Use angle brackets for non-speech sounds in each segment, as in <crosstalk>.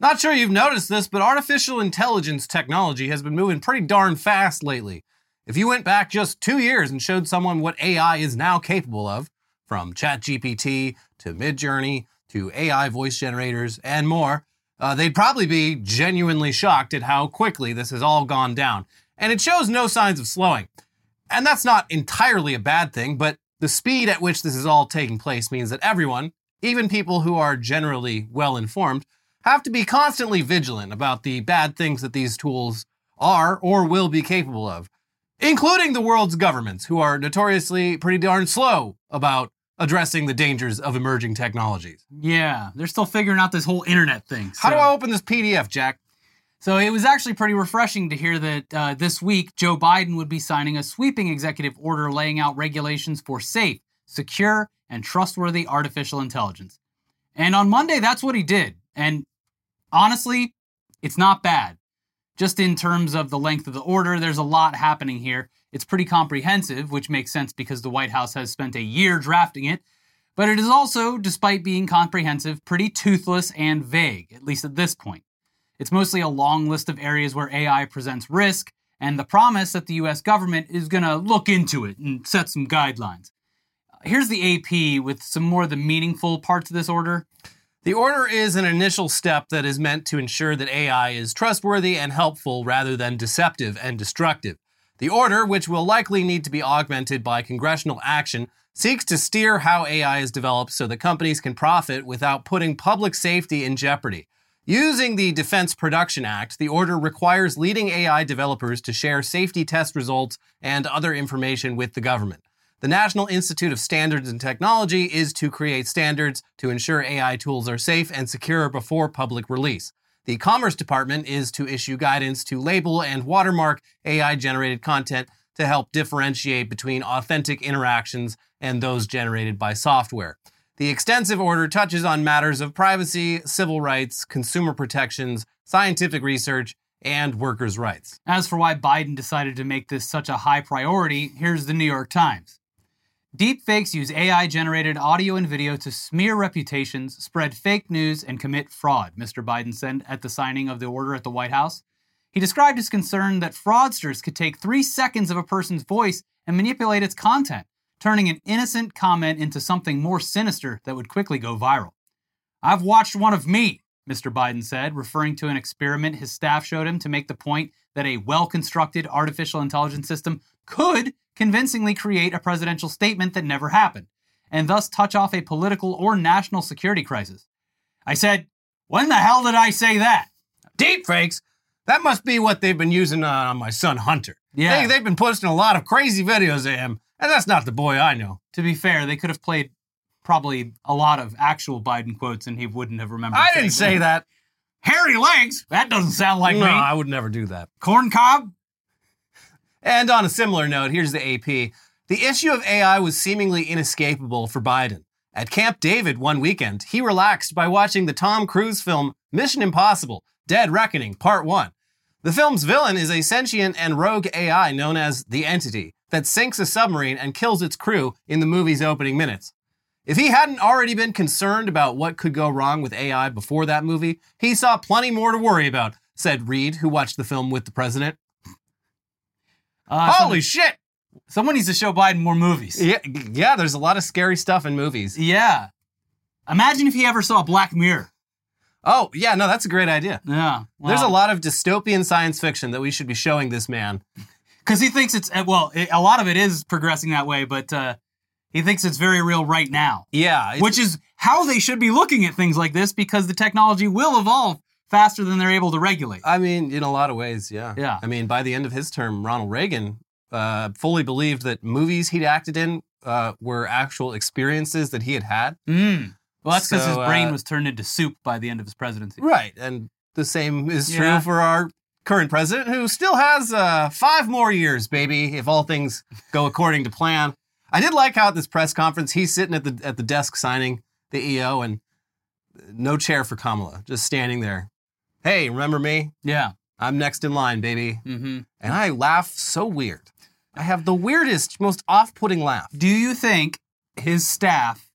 Not sure you've noticed this, but artificial intelligence technology has been moving pretty darn fast lately. If you went back just two years and showed someone what AI is now capable of, from ChatGPT to Midjourney to AI voice generators and more, uh, they'd probably be genuinely shocked at how quickly this has all gone down. And it shows no signs of slowing. And that's not entirely a bad thing, but the speed at which this is all taking place means that everyone, even people who are generally well informed, have to be constantly vigilant about the bad things that these tools are or will be capable of, including the world's governments, who are notoriously pretty darn slow about addressing the dangers of emerging technologies. Yeah, they're still figuring out this whole internet thing. How do I open this PDF, Jack? So it was actually pretty refreshing to hear that uh, this week Joe Biden would be signing a sweeping executive order laying out regulations for safe, secure, and trustworthy artificial intelligence. And on Monday, that's what he did. And honestly, it's not bad. Just in terms of the length of the order, there's a lot happening here. It's pretty comprehensive, which makes sense because the White House has spent a year drafting it. But it is also, despite being comprehensive, pretty toothless and vague, at least at this point. It's mostly a long list of areas where AI presents risk and the promise that the US government is going to look into it and set some guidelines. Here's the AP with some more of the meaningful parts of this order. The order is an initial step that is meant to ensure that AI is trustworthy and helpful rather than deceptive and destructive. The order, which will likely need to be augmented by congressional action, seeks to steer how AI is developed so that companies can profit without putting public safety in jeopardy. Using the Defense Production Act, the order requires leading AI developers to share safety test results and other information with the government. The National Institute of Standards and Technology is to create standards to ensure AI tools are safe and secure before public release. The Commerce Department is to issue guidance to label and watermark AI generated content to help differentiate between authentic interactions and those generated by software. The extensive order touches on matters of privacy, civil rights, consumer protections, scientific research, and workers' rights. As for why Biden decided to make this such a high priority, here's the New York Times. Deepfakes use AI generated audio and video to smear reputations, spread fake news, and commit fraud, Mr. Biden said at the signing of the order at the White House. He described his concern that fraudsters could take three seconds of a person's voice and manipulate its content, turning an innocent comment into something more sinister that would quickly go viral. I've watched one of me, Mr. Biden said, referring to an experiment his staff showed him to make the point that a well constructed artificial intelligence system could convincingly create a presidential statement that never happened, and thus touch off a political or national security crisis. I said, When the hell did I say that? Deepfakes? That must be what they've been using on my son Hunter. Yeah. They, they've been posting a lot of crazy videos of him, and that's not the boy I know. To be fair, they could have played probably a lot of actual Biden quotes and he wouldn't have remembered. I didn't say that. Hairy legs? That doesn't sound like no, me. I would never do that. Corn cob? And on a similar note, here's the AP. The issue of AI was seemingly inescapable for Biden. At Camp David one weekend, he relaxed by watching the Tom Cruise film Mission Impossible Dead Reckoning Part 1. The film's villain is a sentient and rogue AI known as the Entity that sinks a submarine and kills its crew in the movie's opening minutes. If he hadn't already been concerned about what could go wrong with AI before that movie, he saw plenty more to worry about, said Reed, who watched the film with the president. Uh, Holy someone, shit! someone needs to show Biden more movies. Yeah, yeah, there's a lot of scary stuff in movies. Yeah. Imagine if he ever saw Black Mirror. Oh, yeah, no, that's a great idea. Yeah. There's a lot of dystopian science fiction that we should be showing this man. <laughs> Because he thinks it's, uh, well, it, a lot of it is progressing that way, but uh, he thinks it's very real right now, Yeah, which is how they should be looking at things like this because the technology will evolve faster than they're able to regulate. I mean, in a lot of ways, yeah. Yeah. I mean, by the end of his term, Ronald Reagan uh, fully believed that movies he'd acted in uh, were actual experiences that he had had. Mm. Well, that's because So, his brain uh, was turned into soup by the end of his presidency. Right, and the same is true Yeah. for our current president, who still has uh, five more years, baby, if all things go according to plan. I did like how at this press conference he's sitting at the at the desk signing the EO, and no chair for Kamala, just standing there. Hey, remember me? Yeah. I'm next in line, baby. Mm-hmm. And I laugh so weird. I have the weirdest, most off-putting laugh. Do you think his staff,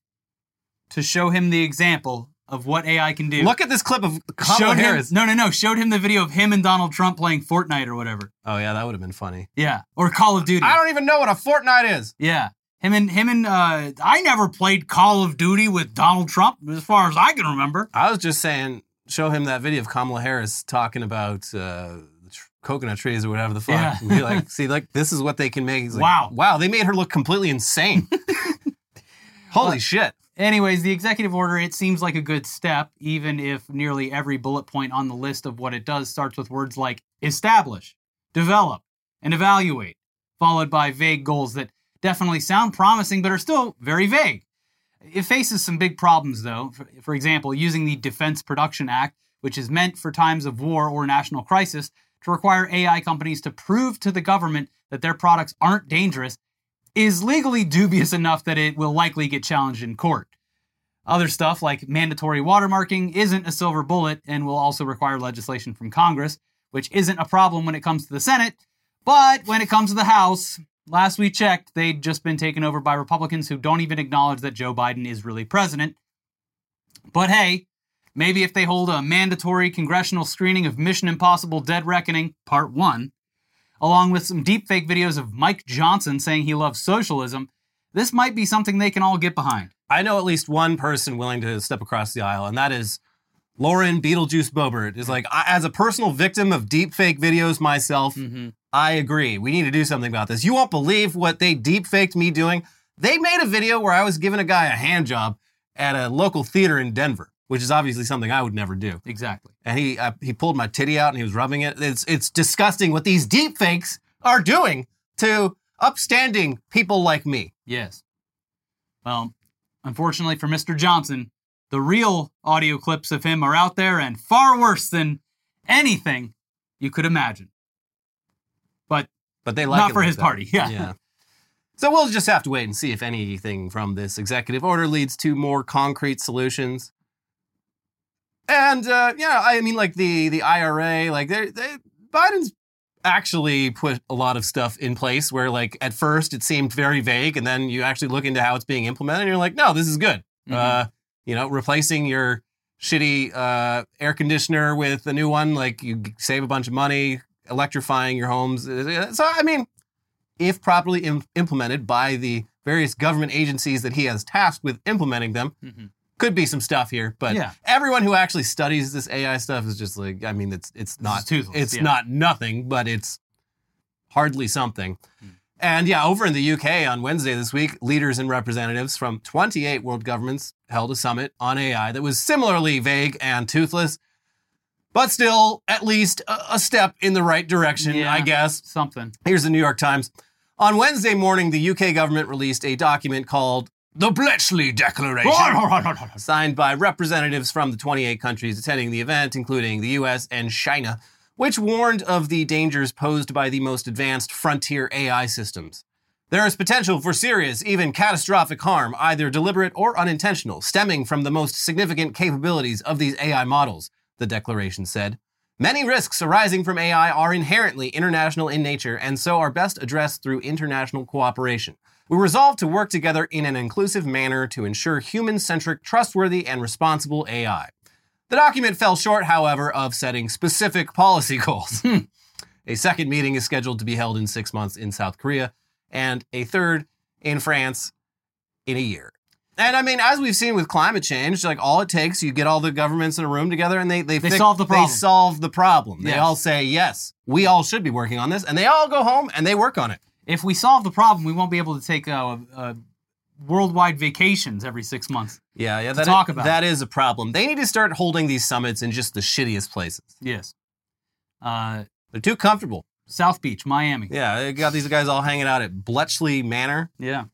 to show him the example, of what AI can do. Look at this clip of Kamala showed him, Harris. no, no, no. Showed him the video of him and Donald Trump playing Fortnite or whatever. Oh yeah, that would have been funny. Yeah, or Call of Duty. I don't even know what a Fortnite is. Yeah. Him and him and uh, I never played Call of Duty with Donald Trump, as far as I can remember. I was just saying, show him that video of Kamala Harris talking about uh, tr- coconut trees or whatever the fuck. Yeah. And be like, <laughs> see, like this is what they can make. Like, Wow. wow, they made her look completely insane. <laughs> Holy shit! Anyways, the executive order it seems like a good step, even if nearly every bullet point on the list of what it does starts with words like establish, develop, and evaluate, followed by vague goals that definitely sound promising but are still very vague. It faces some big problems, though. For, example, using the Defense Production Act, which is meant for times of war or national crisis, to require AI companies to prove to the government that their products aren't dangerous is legally dubious enough that it will likely get challenged in court. Other stuff like mandatory watermarking isn't a silver bullet and will also require legislation from Congress, which isn't a problem when it comes to the Senate. But when it comes to the House, last we checked, they'd just been taken over by Republicans who don't even acknowledge that Joe Biden is really president. But hey, maybe if they hold a mandatory congressional screening of Mission Impossible Dead Reckoning Part 1, along with some deepfake videos of Mike Johnson saying he loves socialism, this might be something they can all get behind. I know at least one person willing to step across the aisle, and that is Lauren Beetlejuice Boebert. Is like, I, as a personal victim of deepfake videos myself, mm-hmm. I agree. We need to do something about this. You won't believe what they deepfaked me doing. They made a video where I was giving a guy a hand job at a local theater in Denver, which is obviously something I would never do. Exactly. And he uh, he pulled my titty out and he was rubbing it. It's it's disgusting what these deepfakes are doing to upstanding people like me. Yes. Well, unfortunately for Mr. Johnson, the real audio clips of him are out there and far worse than anything you could imagine. But But they like Not for like his that. party, <laughs> yeah. Yeah. So we'll just have to wait and see if anything from this executive order leads to more concrete solutions. And uh, yeah, I mean, like the the IRA, like they, they Biden's actually put a lot of stuff in place where, like, at first it seemed very vague, and then you actually look into how it's being implemented, and you're like, no, this is good. Mhm. Uh, you know, replacing your shitty uh, air conditioner with a new one, like you save a bunch of money, electrifying your homes. So, I mean, if properly im- implemented by the various government agencies that he has tasked with implementing them, Mhm. could be some stuff here. But Yeah. everyone who actually studies this AI stuff is just like, I mean, it's it's not toothless, it's yeah. not nothing, but it's hardly something. Hmm. And yeah, over in the UK on Wednesday this week, leaders and representatives from 28 world governments held a summit on AI that was similarly vague and toothless, but still at least a, a step in the right direction, Yeah. I guess. something. Here's the New York Times. On Wednesday morning, the UK government released a document called the Bletchley Declaration, <laughs> signed by representatives from the 28 countries attending the event, including the US and China, which warned of the dangers posed by the most advanced frontier AI systems. There is potential for serious, even catastrophic harm, either deliberate or unintentional, stemming from the most significant capabilities of these AI models, the declaration said. Many risks arising from AI are inherently international in nature and so are best addressed through international cooperation. We resolve to work together in an inclusive manner to ensure human centric, trustworthy, and responsible AI. The document fell short, however, of setting specific policy <laughs> goals. Hmm. a second meeting is scheduled to be held in six months in South Korea, and a third in France in a year. And I mean, as we've seen with climate change, like all it takes, you get all the governments in a room together and they they, They fix- solve the problem. They solve the problem. They all say yes, we all should be working on this, and they all go home and they work on it. If we solve the problem, we won't be able to take uh, uh, worldwide vacations every six months. Yeah, yeah. That talk about that is a problem. They need to start holding these summits in just the shittiest places. Yes. Uh, They're too comfortable. South Beach, Miami. Yeah, they got these guys all hanging out at Bletchley Manor. Yeah.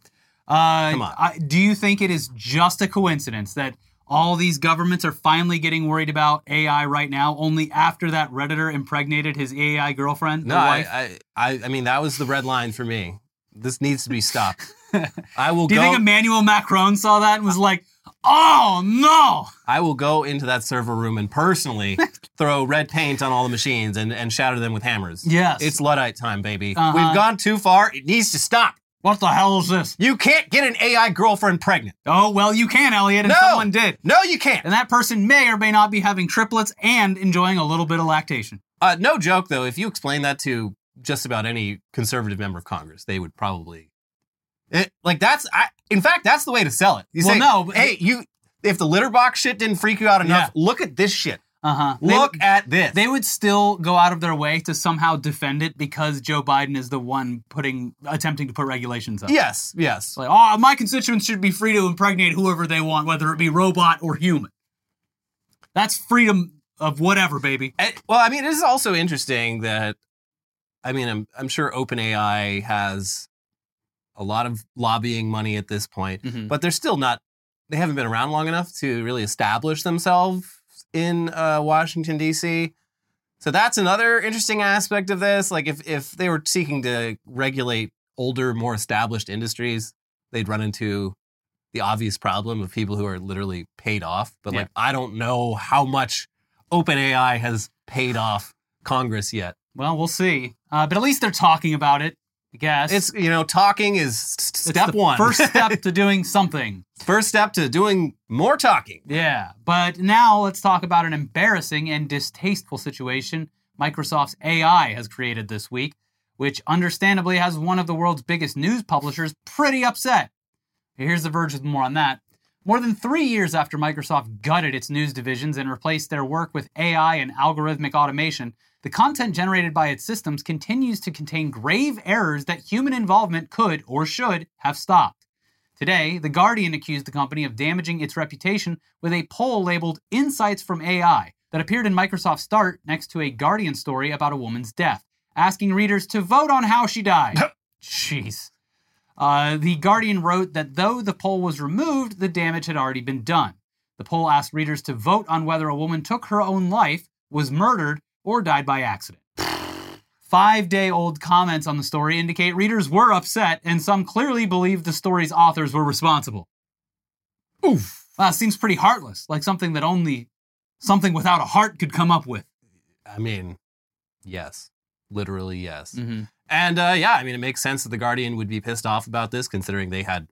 Uh, Come on. I, do you think it is just a coincidence that all these governments are finally getting worried about AI right now, only after that Redditor impregnated his AI girlfriend? No, I, wife? I, I, I mean that was the red line for me. This needs to be stopped. <laughs> I will do you go. think Emmanuel Macron saw that and was like, oh no? I will go into that server room and personally <laughs> throw red paint on all the machines and, and shatter them with hammers. Yes. It's Luddite time, baby. Uh-huh. We've gone too far. It needs to stop. What the hell is this? You can't get an AI girlfriend pregnant. Oh, well, you can, Elliot, and No. someone did. No, you can't. And that person may or may not be having triplets and enjoying a little bit of lactation. Uh, no joke, though. If you explain that to just about any conservative member of Congress, they would probably. It, like that's, I, in fact, that's the way to sell it. You Well, say, no, but- hey, you, if the litter box shit didn't freak you out enough, look at this shit. Uh huh. Look at this. They would still go out of their way to somehow defend it because Joe Biden is the one putting attempting to put regulations up. yes, yes. Like, oh, my constituents should be free to impregnate whoever they want, whether it be robot or human. That's freedom of whatever, baby. Eh, well, I mean, it is also interesting that, I mean, I'm, I'm sure OpenAI has a lot of lobbying money at this point, Mhm. but they're still not, they haven't been around long enough to really establish themselves in uh, Washington, D.C. So that's another interesting aspect of this. Like, if, if they were seeking to regulate older, more established industries, they'd run into the obvious problem of people who are literally paid off. But, Yeah. like, I don't know how much OpenAI has paid off Congress yet. Well, we'll see. Uh, but at least they're talking about it, I guess. It's, you know, talking is It's step one. First <laughs> step to doing something. First step to doing more talking. Yeah. But now let's talk about an embarrassing and distasteful situation Microsoft's AI has created this week, which understandably has one of the world's biggest news publishers pretty upset. Here's The Verge with more on that. More than three years after Microsoft gutted its news divisions and replaced their work with AI and algorithmic automation, the content generated by its systems continues to contain grave errors that human involvement could or should have stopped. Today, The Guardian accused the company of damaging its reputation with a poll labeled Insights from AI that appeared in Microsoft Start next to a Guardian story about a woman's death, asking readers to vote on how she died. <laughs> Jeez. Uh, the Guardian wrote that though the poll was removed, the damage had already been done. The poll asked readers to vote on whether a woman took her own life, was murdered, or died by accident. Five day old comments on the story indicate readers were upset, and some clearly believe the story's authors were responsible. Oof. Wow, seems pretty heartless, like something that only something without a heart could come up with. I mean, yes. Literally, yes. Mm-hmm. And uh, yeah, I mean, it makes sense that The Guardian would be pissed off about this, considering they had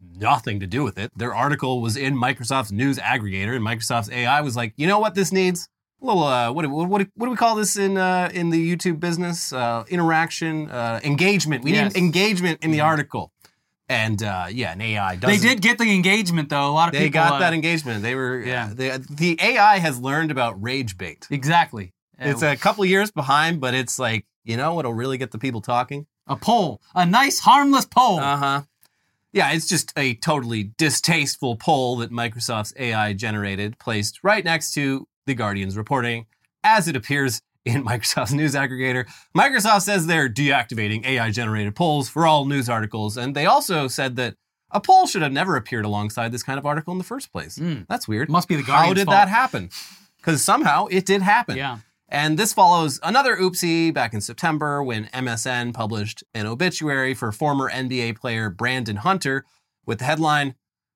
nothing to do with it. Their article was in Microsoft's news aggregator, and Microsoft's AI was like, you know what this needs? Little, uh, what, what, what, do we call this in uh, in the YouTube business? Uh, interaction, uh, engagement. We Yes. need engagement in the Mhm. article. And uh, yeah, an AI does. They did get the engagement though. A lot of They people. got uh, that engagement. They were. yeah. Yeah. The, AI has learned about rage bait. exactly. It's a couple years behind, but it's like you know what'll really get the people talking. a poll, a nice harmless poll. Uh huh. Yeah, it's just a totally distasteful poll that Microsoft's AI generated, placed right next to The Guardian's reporting, as it appears in <laughs> Microsoft's news aggregator. Microsoft says they're deactivating AI generated polls for all news articles, and they also said that a poll should have never appeared alongside this kind of article in the first place. Mm. That's weird. Must be the Guardian's How did fault. that happen? Because somehow it did happen. Yeah. And this follows another oopsie back in September when MSN published an obituary for former NBA player Brandon Hunter with the headline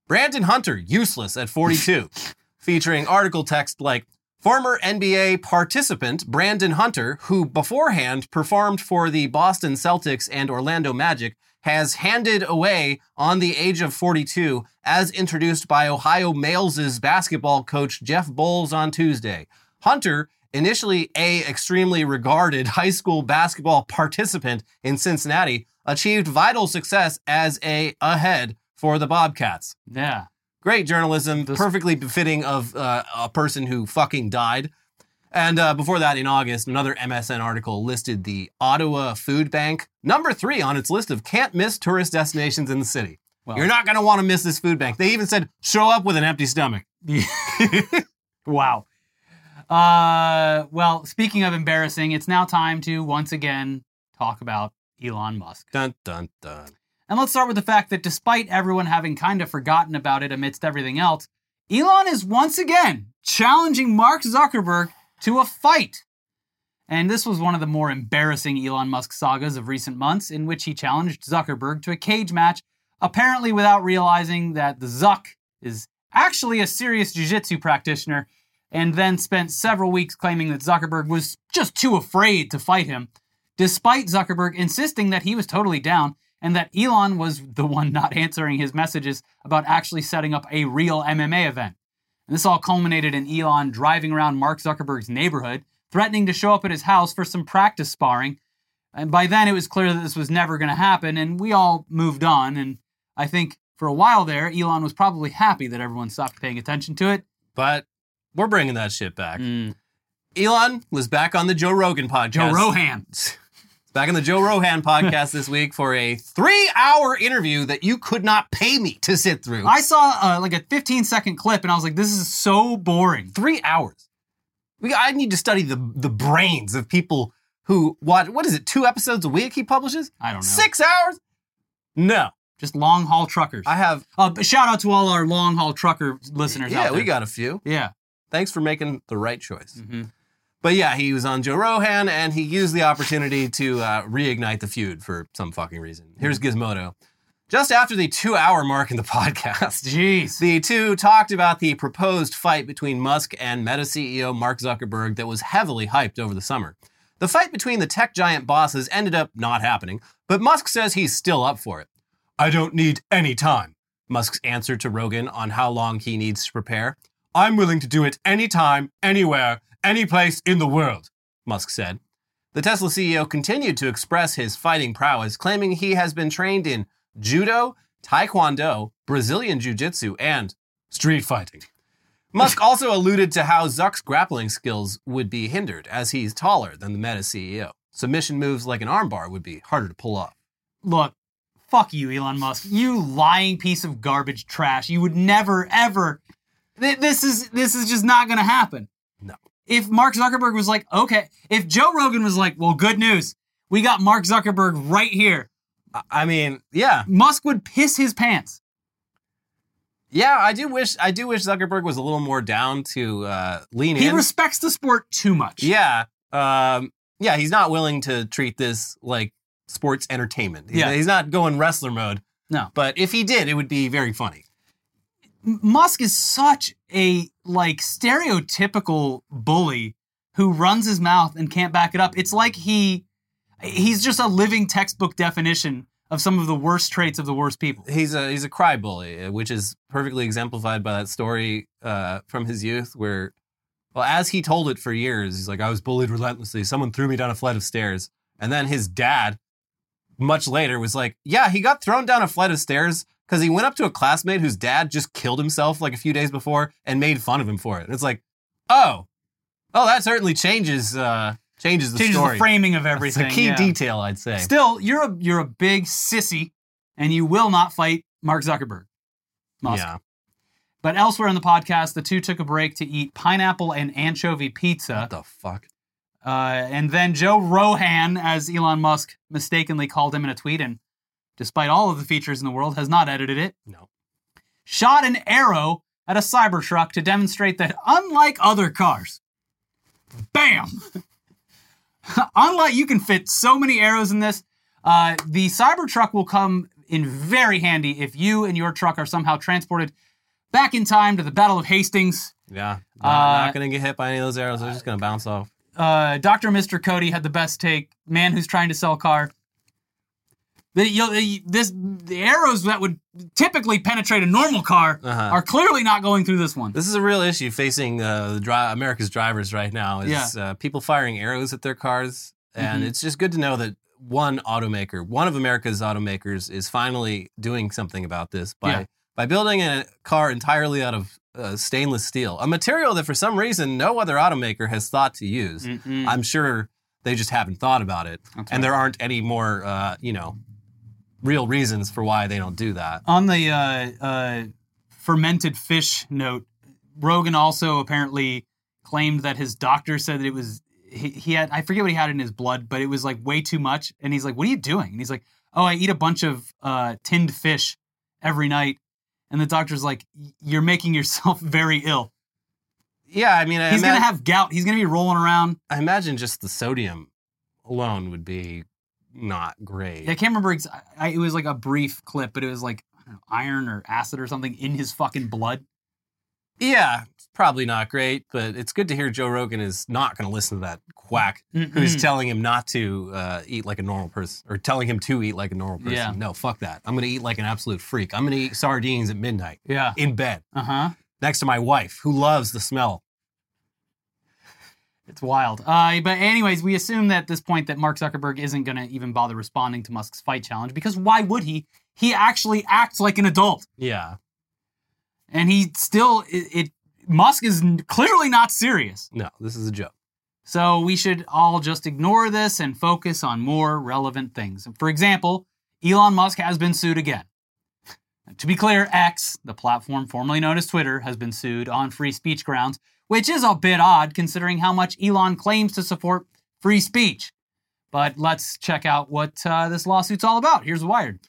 Brandon Hunter useless at 42, <laughs> featuring article text like Former NBA participant Brandon Hunter, who beforehand performed for the Boston Celtics and Orlando Magic, has handed away on the age of 42, as introduced by Ohio Males' basketball coach Jeff Boals on Tuesday. Hunter, initially a extremely regarded <laughs> high school basketball participant in Cincinnati, achieved vital success as a ahead for the Bobcats. Yeah. Great journalism, This- perfectly befitting of uh, a person who fucking died. And uh, before that, in August, another MSN article listed the Ottawa Food Bank, number three on its list of can't miss tourist destinations in the city. Well, You're not going to want to miss this food bank. They even said, show up with an empty stomach. <laughs> wow. Uh, well, speaking of embarrassing, it's now time to once again talk about Elon Musk. Dun, dun, dun. And let's start with the fact that despite everyone having kind of forgotten about it amidst everything else, Elon is once again challenging Mark Zuckerberg to a fight. And this was one of the more embarrassing Elon Musk sagas of recent months, in which he challenged Zuckerberg to a cage match, apparently without realizing that the Zuck is actually a serious jiu jitsu practitioner, and then spent several weeks claiming that Zuckerberg was just too afraid to fight him, despite Zuckerberg insisting that he was totally down and that Elon was the one not answering his messages about actually setting up a real MMA event. And this all culminated in Elon driving around Mark Zuckerberg's neighborhood, threatening to show up at his house for some practice sparring. And by then, it was clear that this was never going to happen, and we all moved on. And I think for a while there, Elon was probably happy that everyone stopped paying attention to it. But we're bringing that shit back. Mm. Elon was back on the Joe Rogan podcast. Joe Rohan. Back on the Joe Rohan podcast <laughs> this week for a three hour interview that you could not pay me to sit through. I saw uh, like a 15 second clip, and I was like, this is so boring. three hours. We, I need to study the, the brains of people who watch, what is it, two episodes a week he publishes? I don't know. Six hours? No. Just long haul truckers. I have, Uh, shout out to all our long haul trucker listeners out yeah, we got a few. Yeah. Thanks for making the right choice. Mhm. But yeah, he was on Joe Rohan and he used the opportunity to uh, reignite the feud for some fucking reason. Here's Gizmodo. Just after the two hour mark in the <laughs> podcast, Jeez. the two talked about the proposed fight between Musk and Meta CEO Mark Zuckerberg that was heavily hyped over the summer. The fight between the tech giant bosses ended up not happening, but Musk says he's still up for it. I don't need any time, Musk's answer to Rogan on how long he needs to prepare. I'm willing to do it anytime, anywhere, any place in the world, Musk said. The Tesla CEO continued to express his fighting prowess, claiming he has been trained in judo, taekwondo, Brazilian jiu jitsu, and street fighting. Musk <laughs> also alluded to how Zuck's grappling skills would be hindered as he's taller than the Meta CEO. Submission moves like an armbar would be harder to pull off. Look, fuck you, Elon Musk. You lying piece of garbage trash. You would never, ever. Th- This is this is just not gonna happen. No. If Mark Zuckerberg was like, okay, if Joe Rogan was like, well, good news, we got Mark Zuckerberg right here, I- mean, yeah, Musk would piss his pants. yeah. I do wish I do wish Zuckerberg was a little more down to uh, lean He in. respects the sport too much. Yeah. Um, yeah, he's not willing to treat this like sports entertainment. He's, Yeah. he's not going wrestler mode. No. But if he did, it would be very funny. Musk is such a like stereotypical bully who runs his mouth and can't back it up. It's like he he's just a living textbook definition of some of the worst traits of the worst people. He's a he's a cry bully, which is perfectly exemplified by that story uh, from his youth where well, as he told it for years, he's like, I was bullied relentlessly. Someone threw me down a flight of stairs. And then his dad, much later, was like, Yeah, he got thrown down a flight of stairs because he went up to a classmate whose dad just killed himself like a few days before and made fun of him for it. And it's like, oh, oh, that certainly changes uh changes the Changes story. the framing of everything. It's a key yeah. detail, I'd say. Still, you're a you're a big sissy, and you will not fight Mark Zuckerberg. Musk. Yeah. But elsewhere in the podcast, the two took a break to eat pineapple and anchovy pizza. What the fuck? Uh, and then Joe Rohan, as Elon Musk mistakenly called him in a tweet, and despite all of the features in the world, has not edited it, No. shot an arrow at a Cybertruck to demonstrate that, unlike other cars, bam! <laughs> unlike you can fit so many arrows in this, uh, the Cybertruck will come in very handy if you and your truck are somehow transported back in time to the Battle of Hastings. Yeah. Not, Uh, not gonna get hit by any of those arrows. They're just gonna bounce off. uh, Dr. Mr. Cody had the best take. Man who's trying to sell a car. The, you this the arrows that would typically penetrate a normal car Uh-huh. are clearly not going through this one. This is a real issue facing uh, the dri- America's drivers right now. Is uh, people firing arrows at their cars, and Mhm. it's just good to know that one automaker, one of America's automakers, is finally doing something about this by Yeah. by building a car entirely out of uh, stainless steel, a material that for some reason no other automaker has thought to use. Mm-mm. I'm sure they just haven't thought about it, That's and right. there aren't any more, uh, you know, real reasons for why they don't do that. On the uh, uh, fermented fish note, Rogan also apparently claimed that his doctor said that it was he, he had I forget what he had in his blood, but it was like way too much. And he's like, "What are you doing?" And he's like, "Oh, I eat a bunch of uh, tinned fish every night." And the doctor's like, "You're making yourself <laughs> very ill." Yeah, I mean, I He's gonna have gout. He's gonna be rolling around. I imagine just the sodium alone would be not great. I can't remember. Ex- I, it was like a brief clip, but it was like know, iron or acid or something in his fucking blood. Yeah, probably not great, but it's good to hear Joe Rogan is not going to listen to that quack who's Mm-mm. telling him not to uh, eat like a normal person or telling him to eat like a normal person. Yeah. No, fuck that. I'm going to eat like an absolute freak. I'm going to eat sardines at midnight Yeah. in bed Uh huh. next to my wife who loves the smell. It's wild. Uh, but anyways, we assume that at this point that Mark Zuckerberg isn't going to even bother responding to Musk's fight challenge because why would he? He actually acts like an adult, Yeah. and he still it. it Musk is n- clearly not serious. No, this is a joke. So we should all just ignore this and focus on more relevant things. For example, Elon Musk has been sued again. To be clear, X, the platform formerly known as Twitter, has been sued on free speech grounds, which is a bit odd considering how much Elon claims to support free speech. But let's check out what uh, this lawsuit's all about. Here's Wired.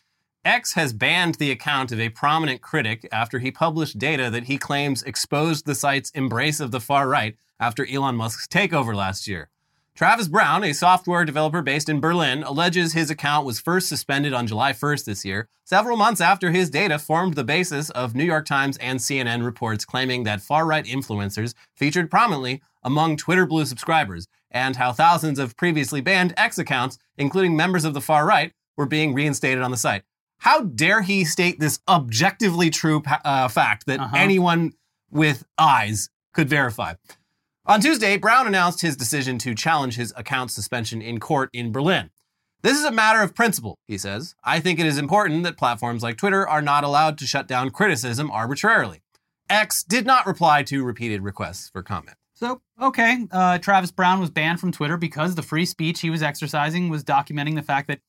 X has banned the account of a prominent critic after he published data that he claims exposed the site's embrace of the far right after Elon Musk's takeover last year. Travis Brown, a software developer based in Berlin, alleges his account was first suspended on July 1st this year, several months after his data formed the basis of New York Times and CNN reports claiming that far right influencers featured prominently among Twitter Blue subscribers, and how thousands of previously banned X accounts, including members of the far right, were being reinstated on the site. How dare he state this objectively true uh, fact that Uh-huh. anyone with eyes could verify? On Tuesday, Brown announced his decision to challenge his account suspension in court in Berlin. This is a matter of principle, he says. I think it is important that platforms like Twitter are not allowed to shut down criticism arbitrarily. X did not reply to repeated requests for comment. So, okay, uh, Travis Brown was banned from Twitter because the free speech he was exercising was documenting the fact that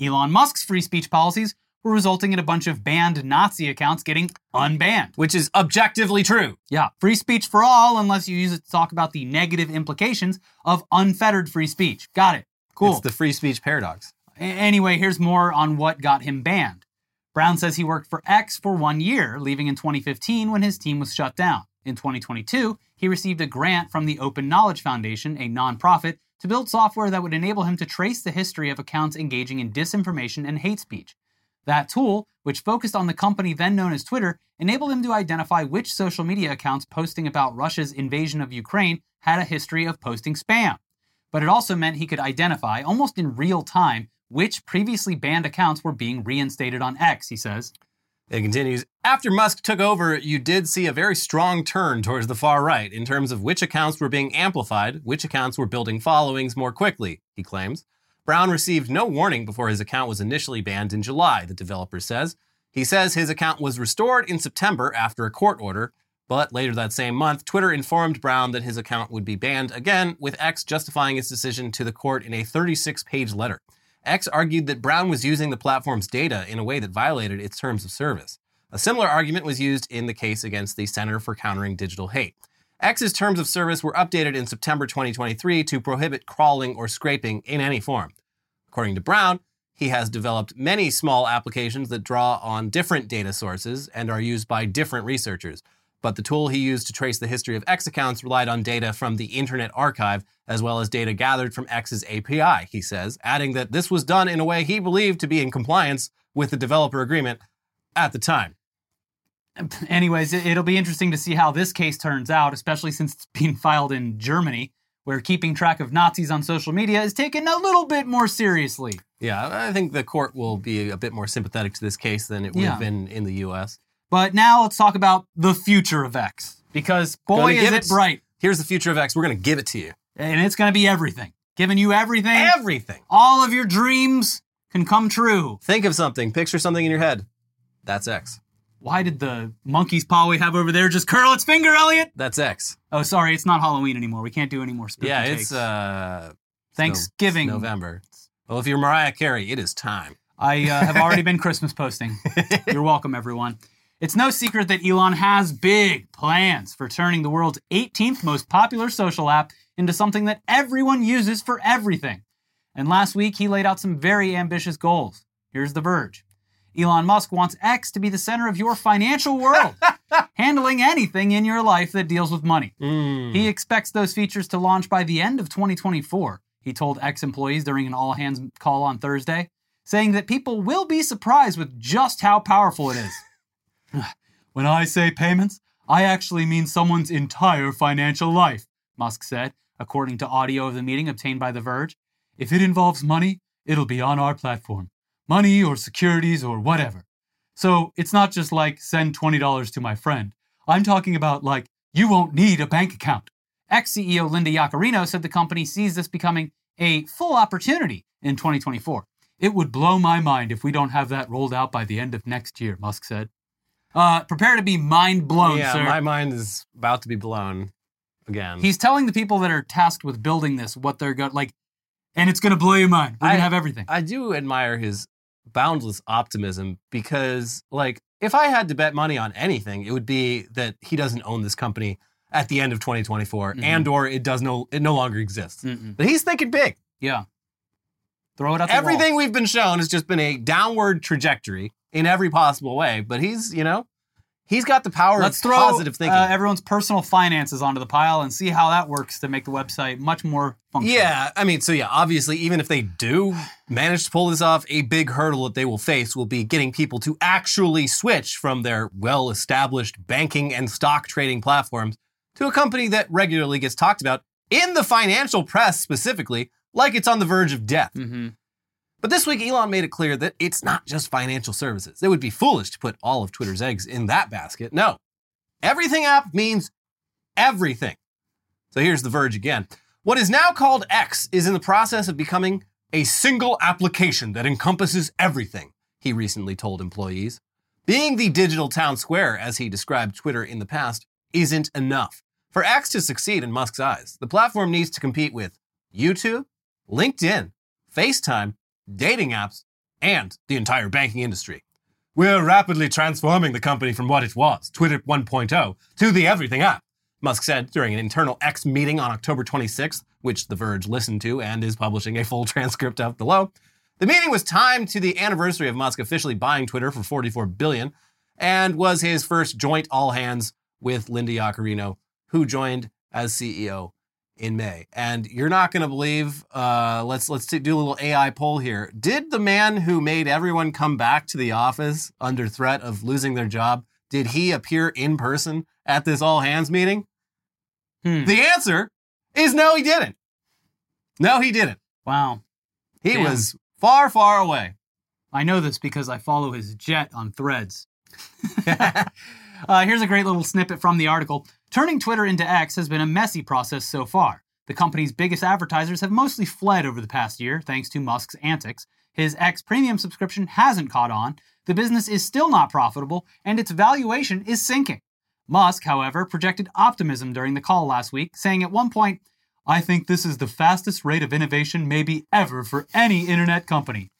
Elon Musk's free speech policies were resulting in a bunch of banned Nazi accounts getting unbanned. Which is objectively true. Yeah, free speech for all, unless you use it to talk about the negative implications of unfettered free speech. Got it. Cool. It's the free speech paradox. A- Anyway, here's more on what got him banned. Brown says he worked for X for one year, leaving in 2015 when his team was shut down. In 2022, he received a grant from the Open Knowledge Foundation, a nonprofit, to build software that would enable him to trace the history of accounts engaging in disinformation and hate speech. That tool, which focused on the company then known as Twitter, enabled him to identify which social media accounts posting about Russia's invasion of Ukraine had a history of posting spam but it also meant he could identify, almost in real time, which previously banned accounts were being reinstated on X, he says. It continues After Musk took over, you did see a very strong turn towards the far right in terms of which accounts were being amplified, which accounts were building followings more quickly, he claims. Brown received no warning before his account was initially banned in July, the developer says. He says his account was restored in September after a court order, but later that same month, Twitter informed Brown that his account would be banned again, with X justifying its decision to the court in a 36 page letter. X argued that Brown was using the platform's data in a way that violated its terms of service. A similar argument was used in the case against the Center for Countering Digital Hate. X's terms of service were updated in September 2023 to prohibit crawling or scraping in any form. According to Brown, he has developed many small applications that draw on different data sources and are used by different researchers. But the tool he used to trace the history of X accounts relied on data from the Internet Archive, as well as data gathered from X's API, he says, adding that this was done in a way he believed to be in compliance with the developer agreement at the time. <laughs> Anyways, it- it'll be interesting to see how this case turns out, especially since it's <laughs> being filed in Germany, where keeping track of Nazis on social media is taken a little bit more seriously. Yeah, I think the court will be a bit more sympathetic to this case than it would Yeah. have been in the US. But now let's talk about the future of X, because boy, is it it- bright. Here's the future of X. We're going to give it to you. And it's going to be everything. Giving you everything. Everything. All of your dreams can come true. Think of something, picture something in your head. That's X. Why did the monkey's paw we have over there just curl its finger, Elliot? That's X. Oh, sorry, it's not Halloween anymore. We can't do any more spooky yeah, takes. it's uh Thanksgiving. No- November. Well, if you're Mariah Carey, it is time. I uh, have already been Christmas <laughs> posting. You're welcome, everyone. It's no secret that Elon has big plans for turning the world's 18th most popular social app into something that everyone uses for everything. And last week, he laid out some very ambitious goals. Here's The Verge Elon Musk wants X to be the center of your financial world, <laughs> handling anything in your life that deals with money. Mm. He expects those features to launch by the end of 2024, he told X employees during an all hands call on Thursday, saying that people will be surprised with just how powerful it is. <laughs> when I say payments, I actually mean someone's entire financial life, Musk said, according to audio of the meeting obtained by The Verge. If it involves money, it'll be on our platform. Money or securities or whatever. So it's not just like send $20 to my friend. I'm talking about like you won't need a bank account. X CEO Linda Yaccarino said the company sees this becoming a full opportunity in 2024. It would blow my mind if we don't have that rolled out by the end of next year, Musk said. Uh, prepare to be mind blown, yeah, sir. my mind is about to be blown again. He's telling the people that are tasked with building this what they're going like, and it's going to blow your mind. We're going to have everything. I do admire his boundless optimism because, like, if I had to bet money on anything, it would be that he doesn't own this company at the end of 2024, Mhm. and or it does no, it no longer exists. Mm-mm. But he's thinking big. Yeah. Throw it out the Everything wall. we've been shown has just been a downward trajectory in every possible way. But he's, you know, he's got the power Let's of throw positive thinking. uh, everyone's personal finances onto the pile and see how that works to make the website much more functional. Yeah, I mean, so yeah, obviously, even if they do manage to pull this off, a big hurdle that they will face will be getting people to actually switch from their well established banking and stock trading platforms to a company that regularly gets talked about in the financial press specifically, like it's on the verge of death. Mm-hmm. But this week, Elon made it clear that it's not just financial services. It would be foolish to put all of Twitter's eggs in that basket. No. Everything app means everything. So here's The Verge again. What is now called X is in the process of becoming a single application that encompasses everything, he recently told employees. Being the digital town square, as he described Twitter in the past, isn't enough. For X to succeed in Musk's eyes, the platform needs to compete with YouTube, LinkedIn, FaceTime, dating apps, and the entire banking industry. We're rapidly transforming the company from what it was, Twitter 1.0, to the everything app, Musk said during an internal X meeting on October 26th, which The Verge listened to and is publishing a full <laughs> transcript of below. The meeting was timed to the anniversary of Musk officially buying Twitter for 44 billion and was his first joint all hands with Linda Yaccarino, who joined as CEO in May. And you're not going to believe. Uh, let's let's do a little AI poll here. Did the man who made everyone come back to the office under threat of losing their job did he appear in person at this all hands meeting? Hmm. The answer is no, he didn't. No, he didn't. Wow. He Damn. was far, far away. I know this because I follow his jet on threads. <laughs> <laughs> uh, here's a great little snippet from the article. Turning Twitter into X has been a messy process so far. The company's biggest advertisers have mostly fled over the past year, thanks to Musk's antics. His X premium subscription hasn't caught on, the business is still not profitable, and its valuation is sinking. Musk, however, projected optimism during the call last week, saying at one point, I think this is the fastest rate of innovation maybe ever for any internet company.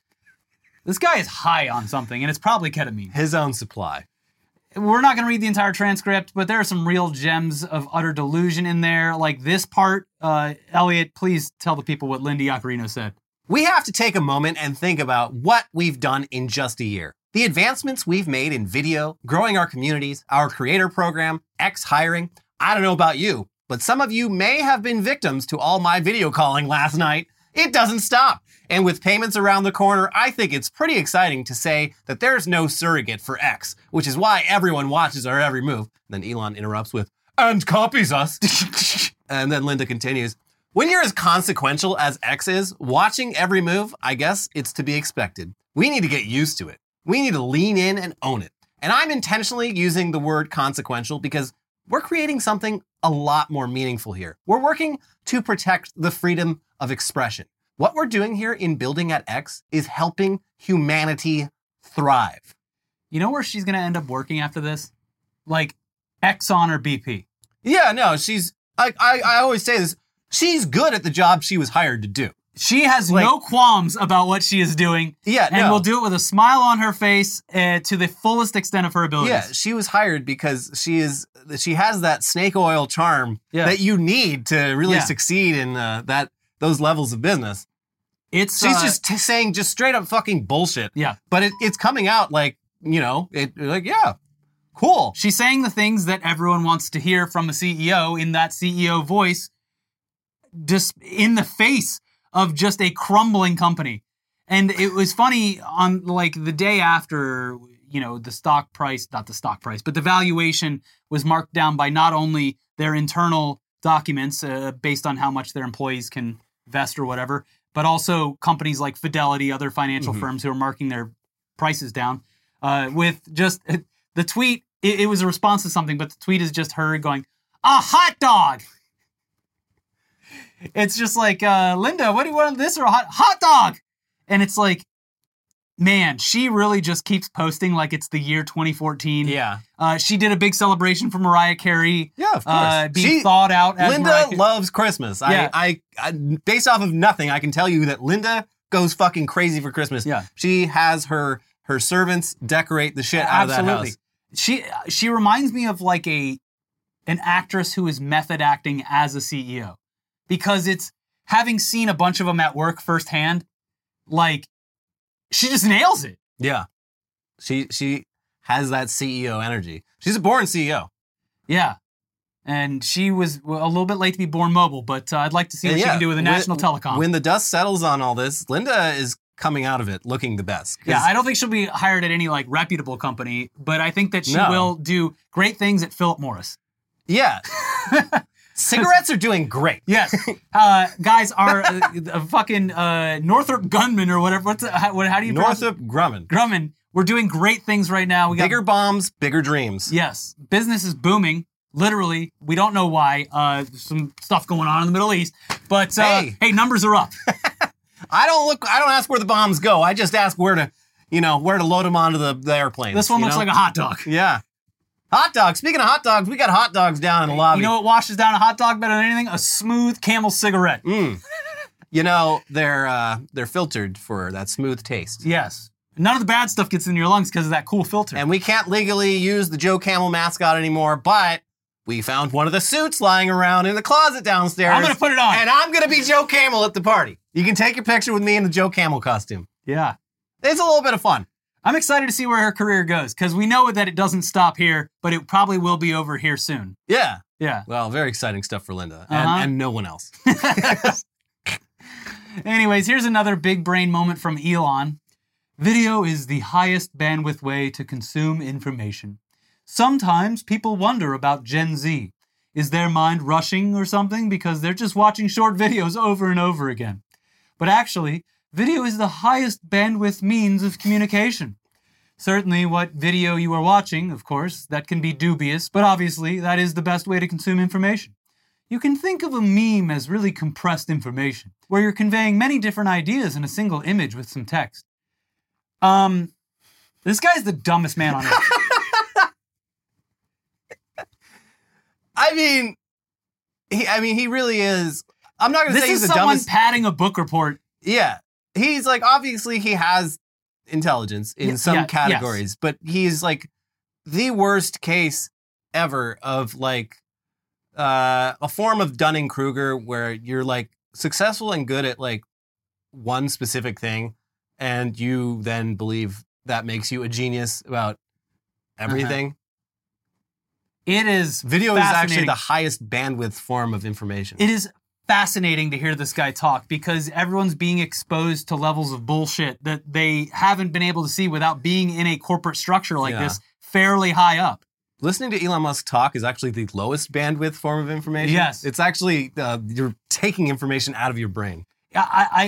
This guy is high on something, and it's probably ketamine. His own supply. We're not going to read the entire transcript, but there are some real gems of utter delusion in there. Like this part, uh, Elliot, please tell the people what Lindy Yaccarino said. We have to take a moment and think about what we've done in just a year. The advancements we've made in video, growing our communities, our creator program, X hiring. I don't know about you, but some of you may have been victims to all my video calling last night. It doesn't stop. And with payments around the corner, I think it's pretty exciting to say that there's no surrogate for X, which is why everyone watches our every move. Then Elon interrupts with, and copies us. <laughs> and then Linda continues, when you're as consequential as X is, watching every move, I guess it's to be expected. We need to get used to it. We need to lean in and own it. And I'm intentionally using the word consequential because we're creating something a lot more meaningful here. We're working to protect the freedom of expression. What we're doing here in building at X is helping humanity thrive. You know where she's going to end up working after this? Like Exxon or BP. Yeah, no, she's, I, I, I always say this, she's good at the job she was hired to do. She has Like- no qualms about what she is doing Yeah, and no. will do it with a smile on her face uh, to the fullest extent of her ability. Yeah, she was hired because she is she has that snake oil charm Yeah. that you need to really Yeah. succeed in uh, that those levels of business. It's She's uh, just t- saying just straight up fucking bullshit. yeah. But it, it's coming out like you know it like yeah, cool. She's saying the things that everyone wants to hear from a CEO in that CEO voice, just in the face of just a crumbling company. And it was funny on like the day after you know the stock price, not the stock price, but the valuation was marked down by not only their internal documents uh, based on how much their employees can vest or whatever, but also companies like Fidelity, other financial Mhm. firms who are marking their prices down. Uh, with just <laughs> the tweet, it, it was a response to something, but the tweet is just her going, "A hot dog." <laughs> It's just like, uh, Linda, what do you want? This or a hot hot dog? And it's like, man, she really just keeps posting like it's the year 2014. Yeah. Uh, she did a big celebration for Mariah Carey. Yeah, of course. Uh, being She- thawed out as Linda Mariah loves Christmas. Yeah. I, I, I, based off of nothing, I can tell you that Linda goes fucking crazy for Christmas. Yeah. She has her her servants decorate the shit out of that house. She she reminds me of like a an actress who is method acting as a CEO because it's having seen a bunch of them at work firsthand. Like she just nails it. Yeah. She she has that CEO energy. She's a born CEO. Yeah. And she was a little bit late to be born mobile, but uh, I'd like to see what And she can do with a when- national telecom. When the dust settles on all this, Linda is coming out of it looking the best. yeah, I don't think she'll be hired at any like reputable company, but I think that she No. will do great things at Philip Morris. yeah. <laughs> Cigarettes are doing great. Yes, <laughs> uh, guys are uh, uh, fucking uh, Northrop Gunman or whatever. What's the, how, what, how do you pronounce it? Northrop Grumman. Grumman? We're doing great things right now. We got Bigger bombs, bigger dreams. yes, business is booming. Literally, we don't know why. Uh, there's some stuff going on in the Middle East, but uh, Hey. hey, numbers are up. <laughs> I don't look. I don't ask where the bombs go. I just ask where to, you know, where to load them onto the, the airplanes. This one looks like a hot dog. yeah. Hot dogs. Speaking of hot dogs, we got hot dogs down in the lobby. You know what washes down a hot dog better than anything? A smooth Camel cigarette. Mm. You know they're uh, they're filtered for that smooth taste, Yes. None of the bad stuff gets in your lungs because of that cool filter. and we can't legally use the Joe Camel mascot anymore. But we found one of the suits lying around in the closet downstairs. I'm gonna put it on. and I'm gonna be Joe Camel at the party. You can take your picture with me in the Joe Camel costume. yeah. It's a little bit of fun. I'm excited to see where her career goes because we know that it doesn't stop here, but it probably will be over here soon. Yeah. Yeah. Well, very exciting stuff for Linda and, Uh-huh. and no one else. <laughs> <laughs> Anyways, here's another big brain moment from Elon. Video is the highest bandwidth way to consume information. Sometimes people wonder about Gen Z. Is their mind rushing or something because they're just watching short videos over and over again? But actually, video is the highest bandwidth means of communication. Certainly, what video you are watching, of course, that can be dubious, but obviously, that is the best way to consume information. You can think of a meme as really compressed information, where you're conveying many different ideas in a single image with some text. Um, this guy's the dumbest man on earth. <laughs> I mean, he, I mean, he really is. I'm not gonna this say is he's the someone padding a book report. yeah, he's like obviously he has intelligence in Yeah, some yeah, yes. categories, but he's like the worst case ever of like uh, a form of Dunning Kruger where you're like successful and good at like one specific thing, and you then believe that makes you a genius about Uh-huh. everything. It is Video is actually the highest bandwidth form of information. It is fascinating to hear this guy talk because everyone's being exposed to levels of bullshit that they haven't been able to see without being in a corporate structure like Yeah. this fairly high up. Listening to Elon Musk talk is actually the lowest bandwidth form of information. Yes. It's actually, uh, you're taking information out of your brain. I,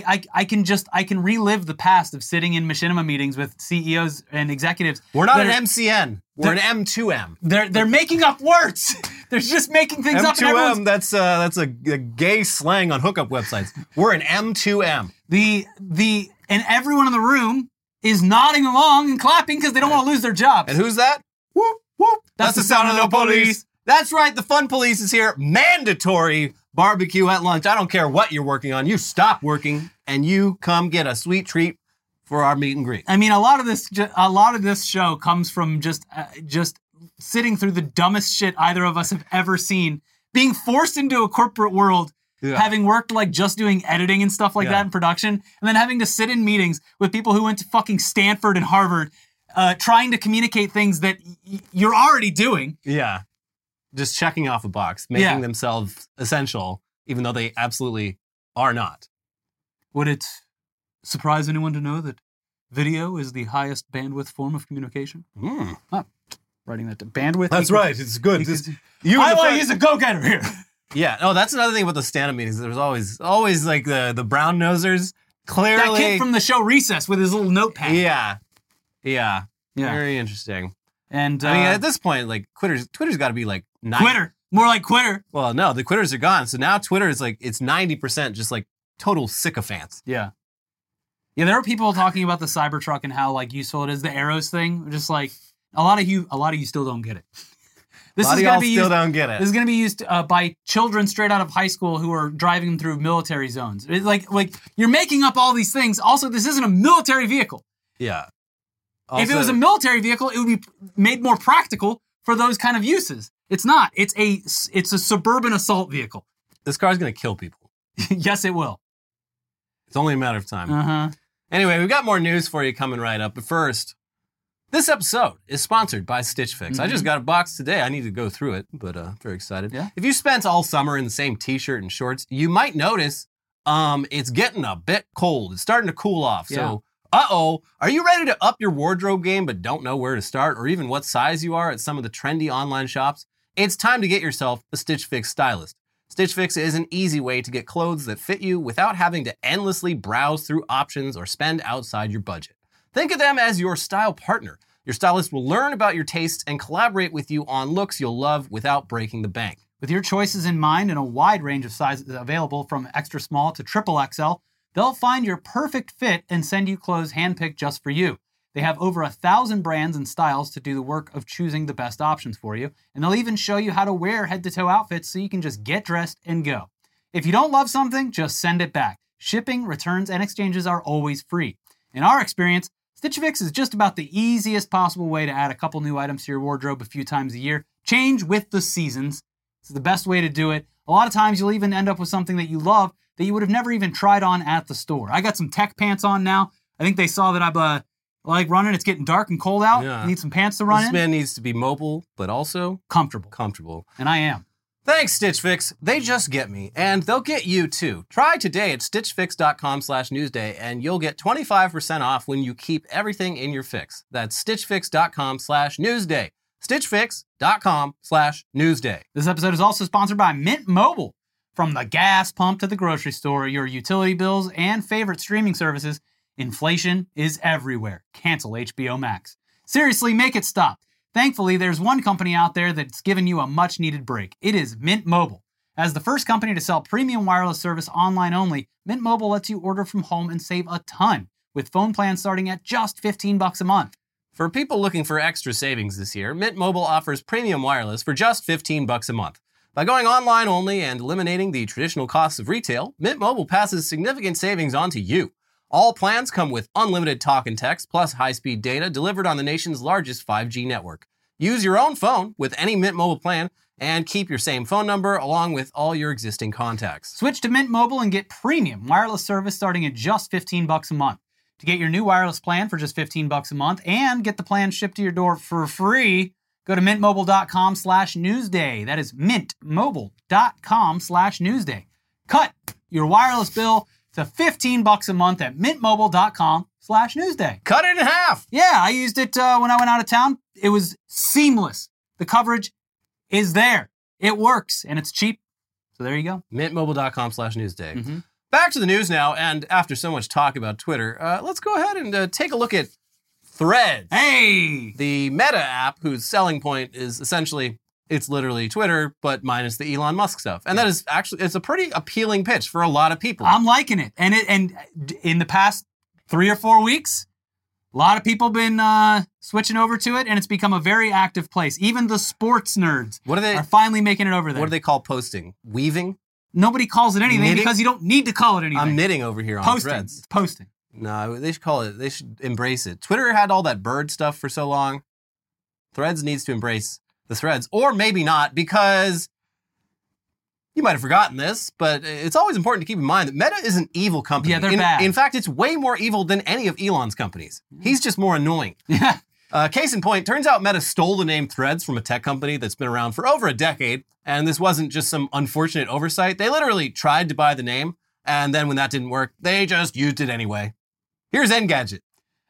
I, I, I can just I can relive the past of sitting in machinima meetings with CEOs and executives. We're not that an MCN. We're an M2M. They're they're making up words. <laughs> they're just making things up. And everyone's M2M, that's, uh, that's a, a gay slang on hookup websites. We're an M2M. the the and everyone in the room is nodding along and clapping because they don't want to lose their jobs. And who's that? Whoop, whoop. That's the sound of the police. That's right, the fun police is here. Mandatory barbecue at lunch. I don't care what you're working on. You stop working and you come get a sweet treat for our meet and greet. I mean, a lot of this, a lot of this show comes from just, uh, just sitting through the dumbest shit either of us have ever seen, being forced into a corporate world, Yeah. having worked like just doing editing and stuff like Yeah. that in production, and then having to sit in meetings with people who went to fucking Stanford and Harvard, uh, trying to communicate things that y- you're already doing. Yeah. Just checking off a box, making Yeah. themselves essential, even though they absolutely are not. Would it surprise anyone to know that Video is the highest bandwidth form of communication. Mm. Writing that to bandwidth. That's equals- right. It's good. equals- This- you I and the like he's a go-getter here. <laughs> Yeah. Oh, that's another thing about the stand-up meetings. There's always, always like the the brown nosers. Clearly, that kid from the show Recess with his little notepad. yeah, yeah, Yeah. Very interesting. And uh, I mean, at this point, like Twitter's Twitter's got to be like 90, quitter. More like quitter. Well, no, the quitters are gone. So now Twitter is like it's ninety percent just like total sycophants. Yeah. Yeah, there are people talking about the Cybertruck and how like useful it is. The arrows thing, just like a lot of you, a lot of you still don't get it. <laughs> This is gonna be still used. don't get it. This is going to be used uh, by children straight out of high school who are driving them through military zones. It's like, like you're making up all these things. Also, this isn't a military vehicle. yeah. if it was a military vehicle, it would be made more practical for those kind of uses. It's not. It's a it's a suburban assault vehicle. this car's gonna kill people. <laughs> yes, it will. It's only a matter of time. Uh huh. Anyway, we've got more news for you coming right up. But first, this episode is sponsored by Stitch Fix. I just got a box today. I need to go through it, but uh, very excited. Yeah. If you spent all summer in the same T-shirt and shorts, you might notice um, it's getting a bit cold. It's starting to cool off. So, uh oh, are you ready to up your wardrobe game but don't know where to start or even what size you are at some of the trendy online shops? It's time to get yourself a Stitch Fix stylist. Stitch Fix is an easy way to get clothes that fit you without having to endlessly browse through options or spend outside your budget. Think of them as your style partner. Your stylist will learn about your tastes and collaborate with you on looks you'll love without breaking the bank. With your choices in mind and a wide range of sizes available from extra small to triple XL, they'll find your perfect fit and send you clothes handpicked just for you. They have over a thousand brands and styles to do the work of choosing the best options for you, and they'll even show you how to wear head to toe outfits so you can just get dressed and go. If you don't love something, just send it back. Shipping, returns, and exchanges are always free. In our experience, Stitch Fix is just about the easiest possible way to add a couple new items to your wardrobe a few times a year. Change with the seasons. It's the best way to do it. A lot of times you'll even end up with something that you love that you would have never even tried on at the store. I got some tech pants on now. I think they saw that I'm uh, like running. It's getting dark and cold out. Yeah. I need some pants to run This in. man needs to be mobile, but also Comfortable. comfortable. And I am. Thanks, Stitch Fix. They just get me, and they'll get you too. Try today at stitchfix.com slash newsday, and you'll get 25% off when you keep everything in your fix. That's stitchfix.com slash newsday. stitchfix.com slash newsday. This episode is also sponsored by Mint Mobile. From the gas pump to the grocery store, your utility bills, and favorite streaming services, inflation is everywhere. Cancel HBO Max. Seriously, make it stop. Thankfully, there's one company out there that's given you a much needed break. It is Mint Mobile. As the first company to sell premium wireless service online only, Mint Mobile lets you order from home and save a ton, with phone plans starting at just 15 bucks a month. For people looking for extra savings this year, Mint Mobile offers premium wireless for just 15 bucks a month. By going online only and eliminating the traditional costs of retail, Mint Mobile passes significant savings on to you. All plans come with unlimited talk and text plus high-speed data delivered on the nation's largest 5G network. Use your own phone with any Mint Mobile plan and keep your same phone number along with all your existing contacts. Switch to Mint Mobile and get premium wireless service starting at just 15 bucks a month. To get your new wireless plan for just 15 bucks a month and get the plan shipped to your door for free, go to mintmobile.com slash newsday. That is mintmobile.com slash newsday. Cut your wireless bill to 15 bucks a month at mintmobile.com slash newsday. Cut it in half! Yeah, I used it uh, when I went out of town. It was seamless. The coverage is there. It works and it's cheap. So there you go. mintmobile.com slash newsday. Mhm. Back to the news now, and after so much talk about Twitter, uh, let's go ahead and uh, take a look at Threads. Hey! the Meta app, whose selling point is essentially it's literally Twitter, but minus the Elon Musk stuff. And that is actually it's a pretty appealing pitch for a lot of people. I'm liking it. And it and in the past three or four weeks, a lot of people been uh, switching over to it, and it's become a very active place. Even the sports nerds what are they are finally making it over there. what do they call posting? Weaving? Nobody calls it anything Knitting? because you don't need to call it anything. I'm knitting over here on posting. Threads. It's posting. No, they should call it. They should embrace it. Twitter had all that bird stuff for so long. Threads needs to embrace the threads, or maybe not, because you might have forgotten this, but it's always important to keep in mind that Meta is an evil company. Yeah, they're in, bad. In fact, it's way more evil than any of Elon's companies. He's just more annoying. <laughs> Yeah. Uh, case in point, turns out Meta stole the name Threads from a tech company that's been around for over a decade, and this wasn't just some unfortunate oversight. They literally tried to buy the name, and then when that didn't work, they just used it anyway. Here's Engadget.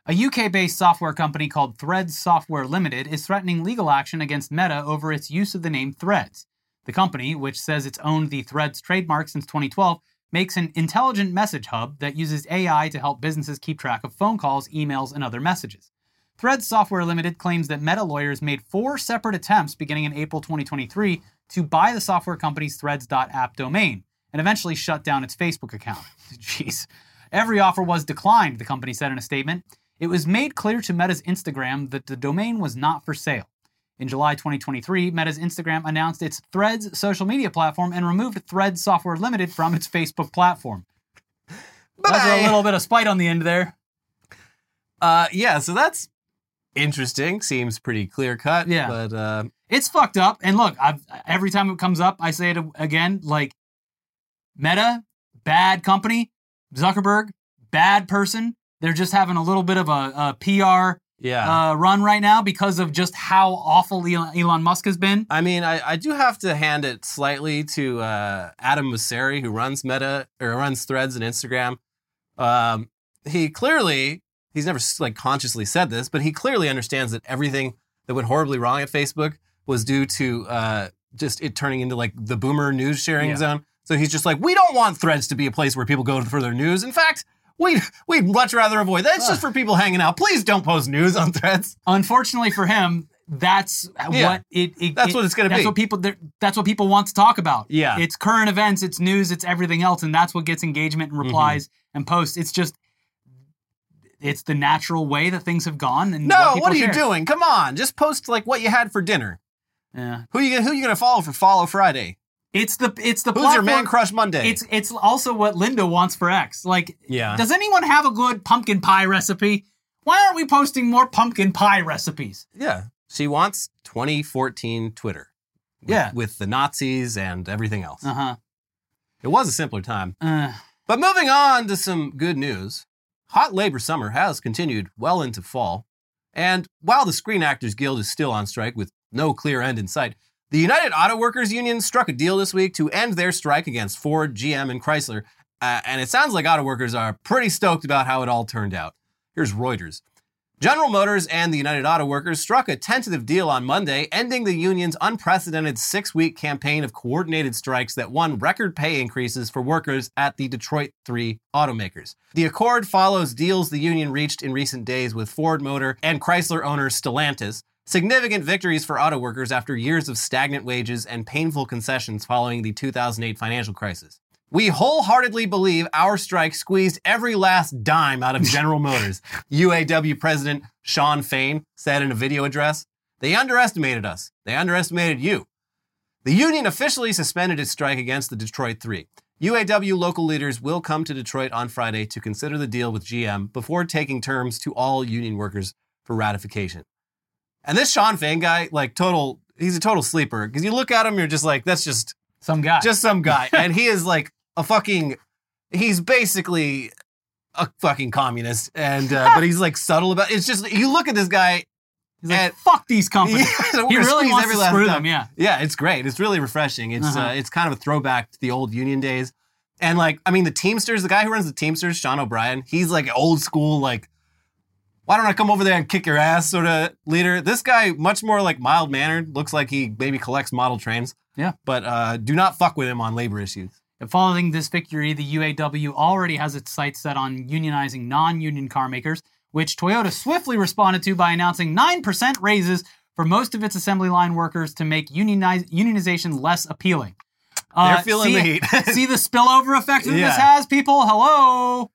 A UK based software company called Threads Software Limited is threatening legal action against Meta over its use of the name Threads. The company, which says it's owned the Threads trademark since 2012, makes an intelligent message hub that uses AI to help businesses keep track of phone calls, emails, and other messages. Threads Software Limited claims that Meta lawyers made four separate attempts beginning in April 2023 to buy the software company's threads.app domain and eventually shut down its Facebook account. <laughs> Jeez. Every offer was declined, the company said in a statement. It was made clear to Meta's Instagram that the domain was not for sale. In July 2023, Meta's Instagram announced its Threads social media platform and removed Threads Software Limited from its Facebook platform. That's a little bit of spite on the end there. Uh, yeah, so that's interesting. Seems pretty clear cut. Yeah. But uh, It's fucked up. And look, I've, every time it comes up, I say it again. Like, Meta, bad company. Zuckerberg, bad person. They're just having a little bit of a, a PR yeah. uh, run right now because of just how awful Elon, Elon Musk has been. I mean, I, I do have to hand it slightly to uh, Adam Mosseri, who runs Meta or runs Threads and Instagram. Um, he clearly, he's never like consciously said this, but he clearly understands that everything that went horribly wrong at Facebook was due to uh, just it turning into like the boomer news sharing Yeah. zone. So he's just like, we don't want Threads to be a place where people go for their news. In fact, we we'd much rather avoid that. It's just for people hanging out. Please don't post news on Threads. Unfortunately for him, that's Yeah. what it, it- That's it- what it's gonna that's be. what people that's what people want to talk about. Yeah. it's current events, it's news, it's everything else, and that's what gets engagement Mm-hmm. and replies and posts. It's just it's the natural way that things have gone. And No, people what are you doing? Come on, just post like what you had for dinner. Yeah. Who you who you gonna follow for Follow Friday? It's the it's the Who's your man crush Monday? It's it's also what Linda wants for X. Like, Yeah. does anyone have a good pumpkin pie recipe? Why aren't we posting more pumpkin pie recipes? yeah. She wants 2014 Twitter. With, Yeah. with the Nazis and everything else. Uh huh. It was a simpler time. Uh, But moving on to some good news. Hot labor summer has continued well into fall. And while the Screen Actors Guild is still on strike with no clear end in sight, the United Auto Workers Union struck a deal this week to end their strike against Ford, GM, and Chrysler. Uh, and it sounds like auto workers are pretty stoked about how it all turned out. Here's Reuters. General Motors and the United Auto Workers struck a tentative deal on Monday, ending the union's unprecedented six week campaign of coordinated strikes that won record pay increases for workers at the Detroit 3 automakers. The accord follows deals the union reached in recent days with Ford Motor and Chrysler owner Stellantis. Significant victories for auto workers after years of stagnant wages and painful concessions following the 2008 financial crisis. We wholeheartedly believe our strike squeezed every last dime out of <laughs> General Motors, UAW President Shawn Fain said in a video address. They underestimated us. They underestimated you. The union officially suspended its strike against the Detroit Three. UAW local leaders will come to Detroit on Friday to consider the deal with GM before taking terms to all union workers for ratification. And this Shawn Fain guy, like total, he's a total sleeper because you look at him, you're just like, that's just some guy. just some guy, <laughs> and he is like a fucking. He's basically a fucking communist, and uh, but he's like subtle about. It's just you look at this guy. He's like, and- fuck these companies. <laughs> Yeah, he really wants every to screw them. Yeah. Yeah, it's great. It's really refreshing. It's Uh-huh. uh, it's kind of a throwback to the old union days. And like, I mean, the Teamsters, the guy who runs the Teamsters, Sean O'Brien, he's like old school, like, why don't I come over there and kick your ass sort of leader. This guy, much more like mild mannered, looks like he maybe collects model trains. Yeah. But uh, do not fuck with him on labor issues. And Following this victory, the UAW already has its sights set on unionizing non union car makers, which Toyota swiftly responded to by announcing 9% raises for most of its assembly line workers to make unionize, unionization less appealing. Uh, They're feeling see, the heat. <laughs> see the <laughs> spillover effect that Yeah. this has, people? Hello.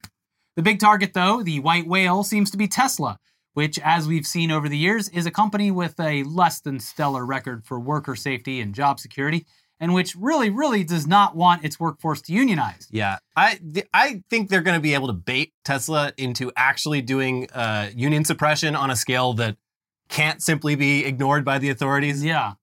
The big target, though, the white whale, seems to be Tesla, which, as we've seen over the years, is a company with a less than stellar record for worker safety and job security, and which really, really does not want its workforce to unionize. Yeah, I th- I think they're going to be able to bait Tesla into actually doing uh, union suppression on a scale that can't simply be ignored by the authorities. Yeah.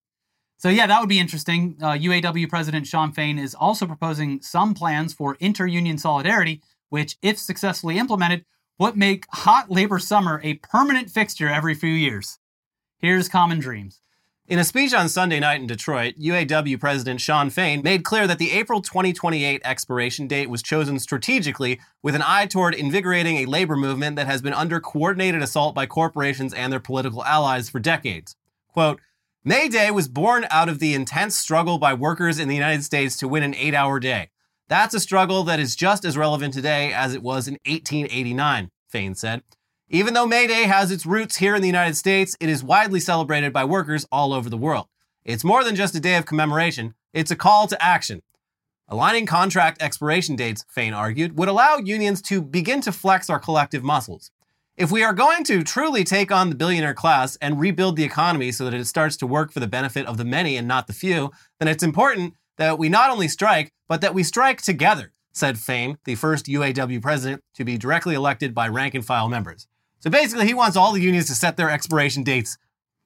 So yeah, that would be interesting. Uh, UAW President Shawn Fain is also proposing some plans for inter-union solidarity, which, if successfully implemented, would make hot labor summer a permanent fixture every few years. Here's Common Dreams. In a speech on Sunday night in Detroit, UAW President Shawn Fain made clear that the April 2028 expiration date was chosen strategically with an eye toward invigorating a labor movement that has been under coordinated assault by corporations and their political allies for decades. Quote, May Day was born out of the intense struggle by workers in the United States to win an eight hour day. That's a struggle that is just as relevant today as it was in 1889, Fain said. Even though May Day has its roots here in the United States, it is widely celebrated by workers all over the world. It's more than just a day of commemoration, it's a call to action. Aligning contract expiration dates, Fain argued, would allow unions to begin to flex our collective muscles. If we are going to truly take on the billionaire class and rebuild the economy so that it starts to work for the benefit of the many and not the few, then it's important that we not only strike, but that we strike together, said Fain, the first UAW president to be directly elected by rank and file members. So basically, he wants all the unions to set their expiration dates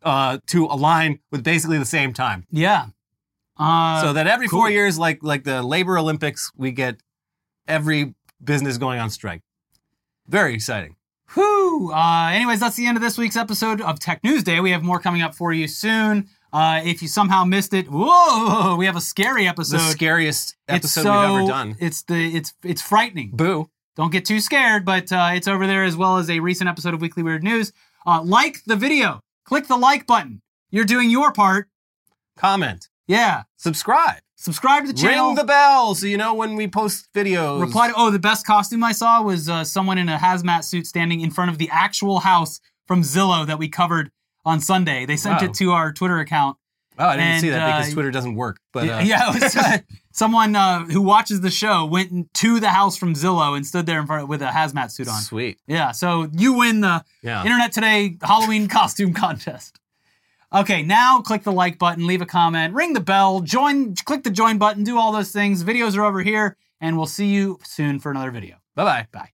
uh, to align with basically the same time, Yeah. Uh, so that every cool. four years, like like the Labor Olympics, we get every business going on strike. Very exciting. Whew. Uh, anyways, that's the end of this week's episode of Tech News Day. We have more coming up for you soon. Uh, if you somehow missed it, whoa, we have a scary episode. the scariest It's episode so- we've ever done. It's the it's it's frightening. Boo. Don't get too scared, but uh, it's over there as well as a recent episode of Weekly Weird News. Uh, like the video, click the like button. You're doing your part. Comment. Yeah. Subscribe. Subscribe to the channel. Ring the bell so you know when we post videos. Reply to, oh, the best costume I saw was uh, someone in a hazmat suit standing in front of the actual house from Zillow that we covered on Sunday. They sent Wow. it to our Twitter account. Oh, I didn't and, see that uh, because Twitter doesn't work. But uh, yeah, it was, <laughs> uh, someone uh, who watches the show went to the house from Zillow and stood there in front with a hazmat suit on. sweet. Yeah, so you win the Yeah. Internet Today Halloween costume <laughs> contest. Okay, now click the like button, leave a comment, ring the bell, join, click the join button, do all those things. Videos are over here, and we'll see you soon for another video. Bye bye. Bye.